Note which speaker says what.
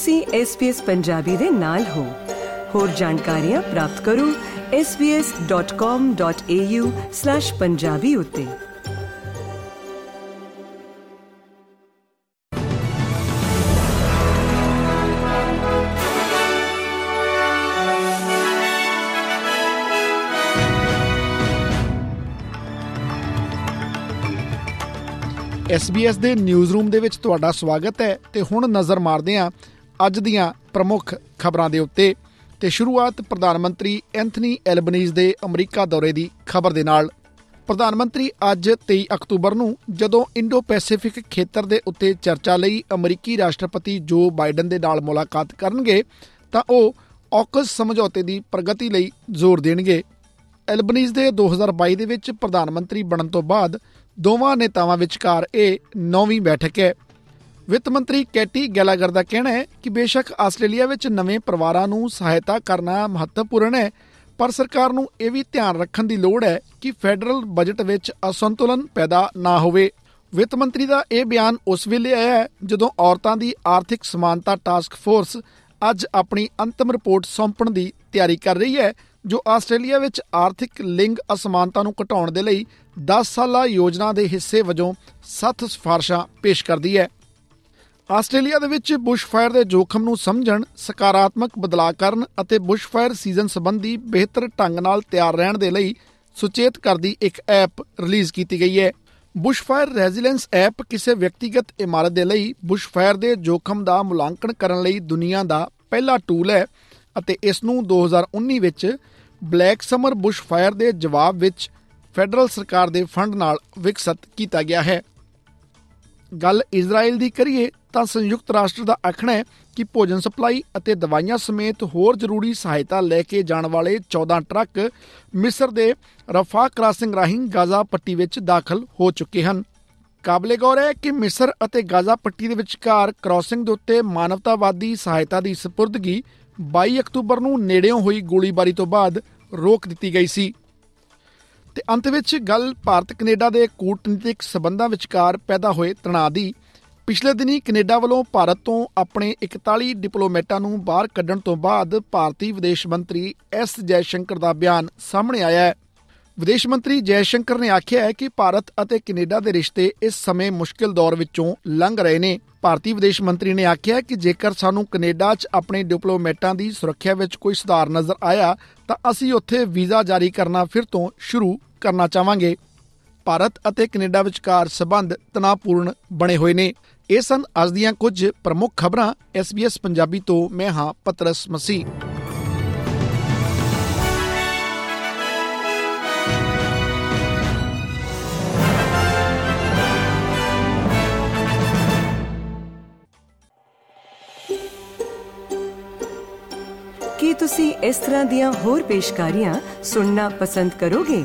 Speaker 1: ਤੁਸੀਂ SBS ਪੰਜਾਬੀ ਦੇ ਨਾਲ ਹੋ। ਹੋਰ ਜਾਣਕਾਰੀਆਂ ਪ੍ਰਾਪਤ ਕਰੋ svs.com.au/punjabi ਉਤੇ।
Speaker 2: SBS ਦੇ ਨਿਊਜ਼ ਰੂਮ ਦੇ ਵਿੱਚ ਤੁਹਾਡਾ ਸਵਾਗਤ ਹੈ ਤੇ ਹੁਣ ਨਜ਼ਰ ਮਾਰਦੇ ਹਾਂ ਅੱਜ ਦੀਆਂ ਪ੍ਰਮੁੱਖ ਖਬਰਾਂ ਦੇ ਉੱਤੇ ਤੇ ਸ਼ੁਰੂਆਤ ਪ੍ਰਧਾਨ ਮੰਤਰੀ ਐਂਥਨੀ ਐਲਬਨੀਜ਼ ਦੇ ਅਮਰੀਕਾ ਦੌਰੇ ਦੀ ਖਬਰ ਦੇ ਨਾਲ। ਪ੍ਰਧਾਨ ਮੰਤਰੀ ਅੱਜ 23 ਅਕਤੂਬਰ ਨੂੰ ਜਦੋਂ ਇੰਡੋ ਪੈਸੀਫਿਕ ਖੇਤਰ ਦੇ ਉੱਤੇ ਚਰਚਾ ਲਈ ਅਮਰੀਕੀ ਰਾਸ਼ਟਰਪਤੀ ਜੋ ਬਾਈਡਨ ਦੇ ਨਾਲ ਮੁਲਾਕਾਤ ਕਰਨਗੇ, ਤਾਂ ਉਹ ਔਕਸ ਸਮਝੌਤੇ ਦੀ ਪ੍ਰਗਤੀ ਲਈ ਜ਼ੋਰ ਦੇਣਗੇ। ਐਲਬਨੀਜ਼ ਦੇ 2022 ਦੇ ਵਿੱਚ ਪ੍ਰਧਾਨ ਮੰਤਰੀ ਬਣਨ ਤੋਂ ਬਾਅਦ ਦੋਵਾਂ ਨੇਤਾਵਾਂ ਵਿਚਕਾਰ ਇਹ ਨੌਵੀਂ ਬੈਠਕ ਹੈ। ਵਿੱਤ ਮੰਤਰੀ ਕੈਟੀ ਗੈਲਾਗਰ ਦਾ ਕਹਿਣਾ ਹੈ ਕਿ ਬੇਸ਼ੱਕ ਆਸਟ੍ਰੇਲੀਆ ਵਿੱਚ ਨਵੇਂ ਪਰਿਵਾਰਾਂ ਨੂੰ ਸਹਾਇਤਾ ਕਰਨਾ ਮਹੱਤਵਪੂਰਨ ਹੈ, ਪਰ ਸਰਕਾਰ ਨੂੰ ਇਹ ਵੀ ਧਿਆਨ ਰੱਖਣ ਦੀ ਲੋੜ ਹੈ ਕਿ ਫੈਡਰਲ ਬਜਟ ਵਿੱਚ ਅਸੰਤੁਲਨ ਪੈਦਾ ਨਾ ਹੋਵੇ। ਵਿੱਤ ਮੰਤਰੀ ਦਾ ਇਹ ਬਿਆਨ ਉਸ ਵੇਲੇ ਆਇਆ ਹੈ ਜਦੋਂ ਔਰਤਾਂ ਦੀ ਆਰਥਿਕ ਸਮਾਨਤਾ ਟਾਸਕ ਫੋਰਸ ਅੱਜ ਆਪਣੀ ਅੰਤਮ ਰਿਪੋਰਟ ਸੌਂਪਣ ਦੀ ਤਿਆਰੀ ਕਰ ਰਹੀ ਹੈ, ਜੋ ਆਸਟ੍ਰੇਲੀਆ ਵਿੱਚ ਆਰਥਿਕ ਲਿੰਗ ਅਸਮਾਨਤਾ ਨੂੰ ਘਟਾਉਣ ਦੇ ਲਈ 10 ਸਾਲਾ ਯੋਜਨਾ ਦੇ ਹਿੱਸੇ ਵਜੋਂ 7 ਸਿਫਾਰਸ਼ਾਂ ਪੇਸ਼ ਕਰਦੀ ਹੈ। ਆਸਟ੍ਰੇਲੀਆ ਦੇ ਵਿੱਚ ਬੁਸ਼ਫਾਇਰ ਦੇ ਜੋਖਮ ਨੂੰ ਸਮਝਣ, ਸਕਾਰਾਤਮਕ ਬਦਲਾਅ ਕਰਨ ਅਤੇ ਬੁਸ਼ਫਾਇਰ ਸੀਜ਼ਨ ਸੰਬੰਧੀ ਬਿਹਤਰ ਢੰਗ ਨਾਲ ਤਿਆਰ ਰਹਿਣ ਦੇ ਲਈ ਸੁਚੇਤ ਕਰਦੀ ਇੱਕ ਐਪ ਰਿਲੀਜ਼ ਕੀਤੀ ਗਈ ਹੈ। ਬੁਸ਼ਫਾਇਰ ਰੈਜ਼ਿਲੈਂਸ ਐਪ ਕਿਸੇ ਵਿਅਕਤੀਗਤ ਇਮਾਰਤ ਦੇ ਲਈ ਬੁਸ਼ਫਾਇਰ ਦੇ ਜੋਖਮ ਦਾ ਮੁਲਾਂਕਣ ਕਰਨ ਲਈ ਦੁਨੀਆ ਦਾ ਪਹਿਲਾ ਟੂਲ ਹੈ ਅਤੇ ਇਸ ਨੂੰ 2019 ਵਿੱਚ ਬਲੈਕ ਸਮਰ ਬੁਸ਼ਫਾਇਰ ਦੇ ਜਵਾਬ ਵਿੱਚ ਫੈਡਰਲ ਸਰਕਾਰ ਦੇ ਫੰਡ ਨਾਲ ਵਿਕਸਿਤ ਕੀਤਾ ਗਿਆ ਹੈ। ਗੱਲ ਇਜ਼ਰਾਈਲ ਦੀ ਕਰੀਏ ਤਾਂ ਸੰਯੁਕਤ ਰਾਸ਼ਟਰ ਦਾ ਆਖਣਾ ਹੈ ਕਿ ਭੋਜਨ ਸਪਲਾਈ ਅਤੇ ਦਵਾਈਆਂ ਸਮੇਤ ਹੋਰ ਜ਼ਰੂਰੀ ਸਹਾਇਤਾ ਲੈ ਕੇ ਜਾਣ ਵਾਲੇ 14 ਟਰੱਕ ਮਿਸਰ ਦੇ ਰਫਾ ਕ੍ਰਾਸਿੰਗ ਰਾਹੀਂ ਗਾਜ਼ਾ ਪੱਟੀ ਵਿੱਚ ਦਾਖਲ ਹੋ ਚੁੱਕੇ ਹਨ। ਕਾਬਲੇ ਗੌਰ ਹੈ ਕਿ ਮਿਸਰ ਅਤੇ ਗਾਜ਼ਾ ਪੱਟੀ ਦੇ ਵਿਚਕਾਰ ਕ੍ਰਾਸਿੰਗ ਦੇ ਉੱਤੇ ਮਾਨਵਤਾਵਾਦੀ ਸਹਾਇਤਾ ਦੀ ਸਪੁਰਦਗੀ 22 ਅਕਤੂਬਰ ਨੂੰ ਨੇੜਿਓਂ ਹੋਈ ਗੋਲੀਬਾਰੀ ਤੋਂ ਬਾਅਦ ਰੋਕ ਦਿੱਤੀ ਗਈ ਸੀ। ਤੇ ਅੰਤ ਵਿੱਚ ਗੱਲ ਭਾਰਤ ਕੈਨੇਡਾ ਦੇ ਕੂਟਨੀਤਿਕ ਸਬੰਧਾਂ ਵਿਚਕਾਰ ਪੈਦਾ ਹੋਏ ਤਣਾਅ ਦੀ ਪਿਛਲੇ ਦਿਨੀ ਕੈਨੇਡਾ ਵੱਲੋਂ ਭਾਰਤ ਤੋਂ ਆਪਣੇ 41 ਡਿਪਲੋਮੈਟਾਂ ਨੂੰ ਬਾਹਰ ਕੱਢਣ ਤੋਂ ਬਾਅਦ ਭਾਰਤੀ ਵਿਦੇਸ਼ ਮੰਤਰੀ ਐਸ ਜੈਸ਼ੰਕਰ ਦਾ ਬਿਆਨ ਸਾਹਮਣੇ ਆਇਆ ਹੈ। ਵਿਦੇਸ਼ ਮੰਤਰੀ ਜੈਸ਼ੰਕਰ ਨੇ ਆਖਿਆ ਹੈ ਕਿ ਭਾਰਤ ਅਤੇ ਕੈਨੇਡਾ ਦੇ ਰਿਸ਼ਤੇ ਇਸ ਸਮੇਂ ਮੁਸ਼ਕਿਲ ਦੌਰ ਵਿੱਚੋਂ ਲੰਘ ਰਹੇ ਨੇ। ਭਾਰਤੀ ਵਿਦੇਸ਼ ਮੰਤਰੀ ਨੇ ਆਖਿਆ ਕਿ ਜੇਕਰ ਸਾਨੂੰ ਕੈਨੇਡਾ 'ਚ ਆਪਣੇ ਡਿਪਲੋਮੈਟਾਂ ਦੀ ਸੁਰੱਖਿਆ ਵਿੱਚ ਕੋਈ ਸੁਧਾਰ ਨਜ਼ਰ ਆਇਆ ਤਾਂ ਅਸੀਂ ਉੱਥੇ ਵੀਜ਼ਾ ਜਾਰੀ ਕਰਨਾ ਫਿਰ ਤੋਂ ਸ਼ੁਰੂ ਕਰਨਾ ਚਾਹਾਂਗੇ। ਭਾਰਤ ਅਤੇ ਕੈਨੇਡਾ ਵਿਚਕਾਰ ਸਬੰਧ ਤਣਾਅਪੂਰਨ ਬਣੇ ਹੋਏ ਨੇ। ਇਹ ਸਨ ਅੱਜ ਦੀਆਂ ਕੁਝ ਪ੍ਰਮੁੱਖ ਖਬਰਾਂ SBS ਪੰਜਾਬੀ ਤੋਂ। ਮੈਂ ਹਾਂ ਪਤਰਸ ਮਸੀਹ।
Speaker 1: ਕੀ ਤੁਸੀਂ ਇਸ ਤਰ੍ਹਾਂ ਦੀਆਂ ਹੋਰ ਪੇਸ਼ਕਾਰੀਆਂ ਸੁਣਨਾ ਪਸੰਦ ਕਰੋਗੇ?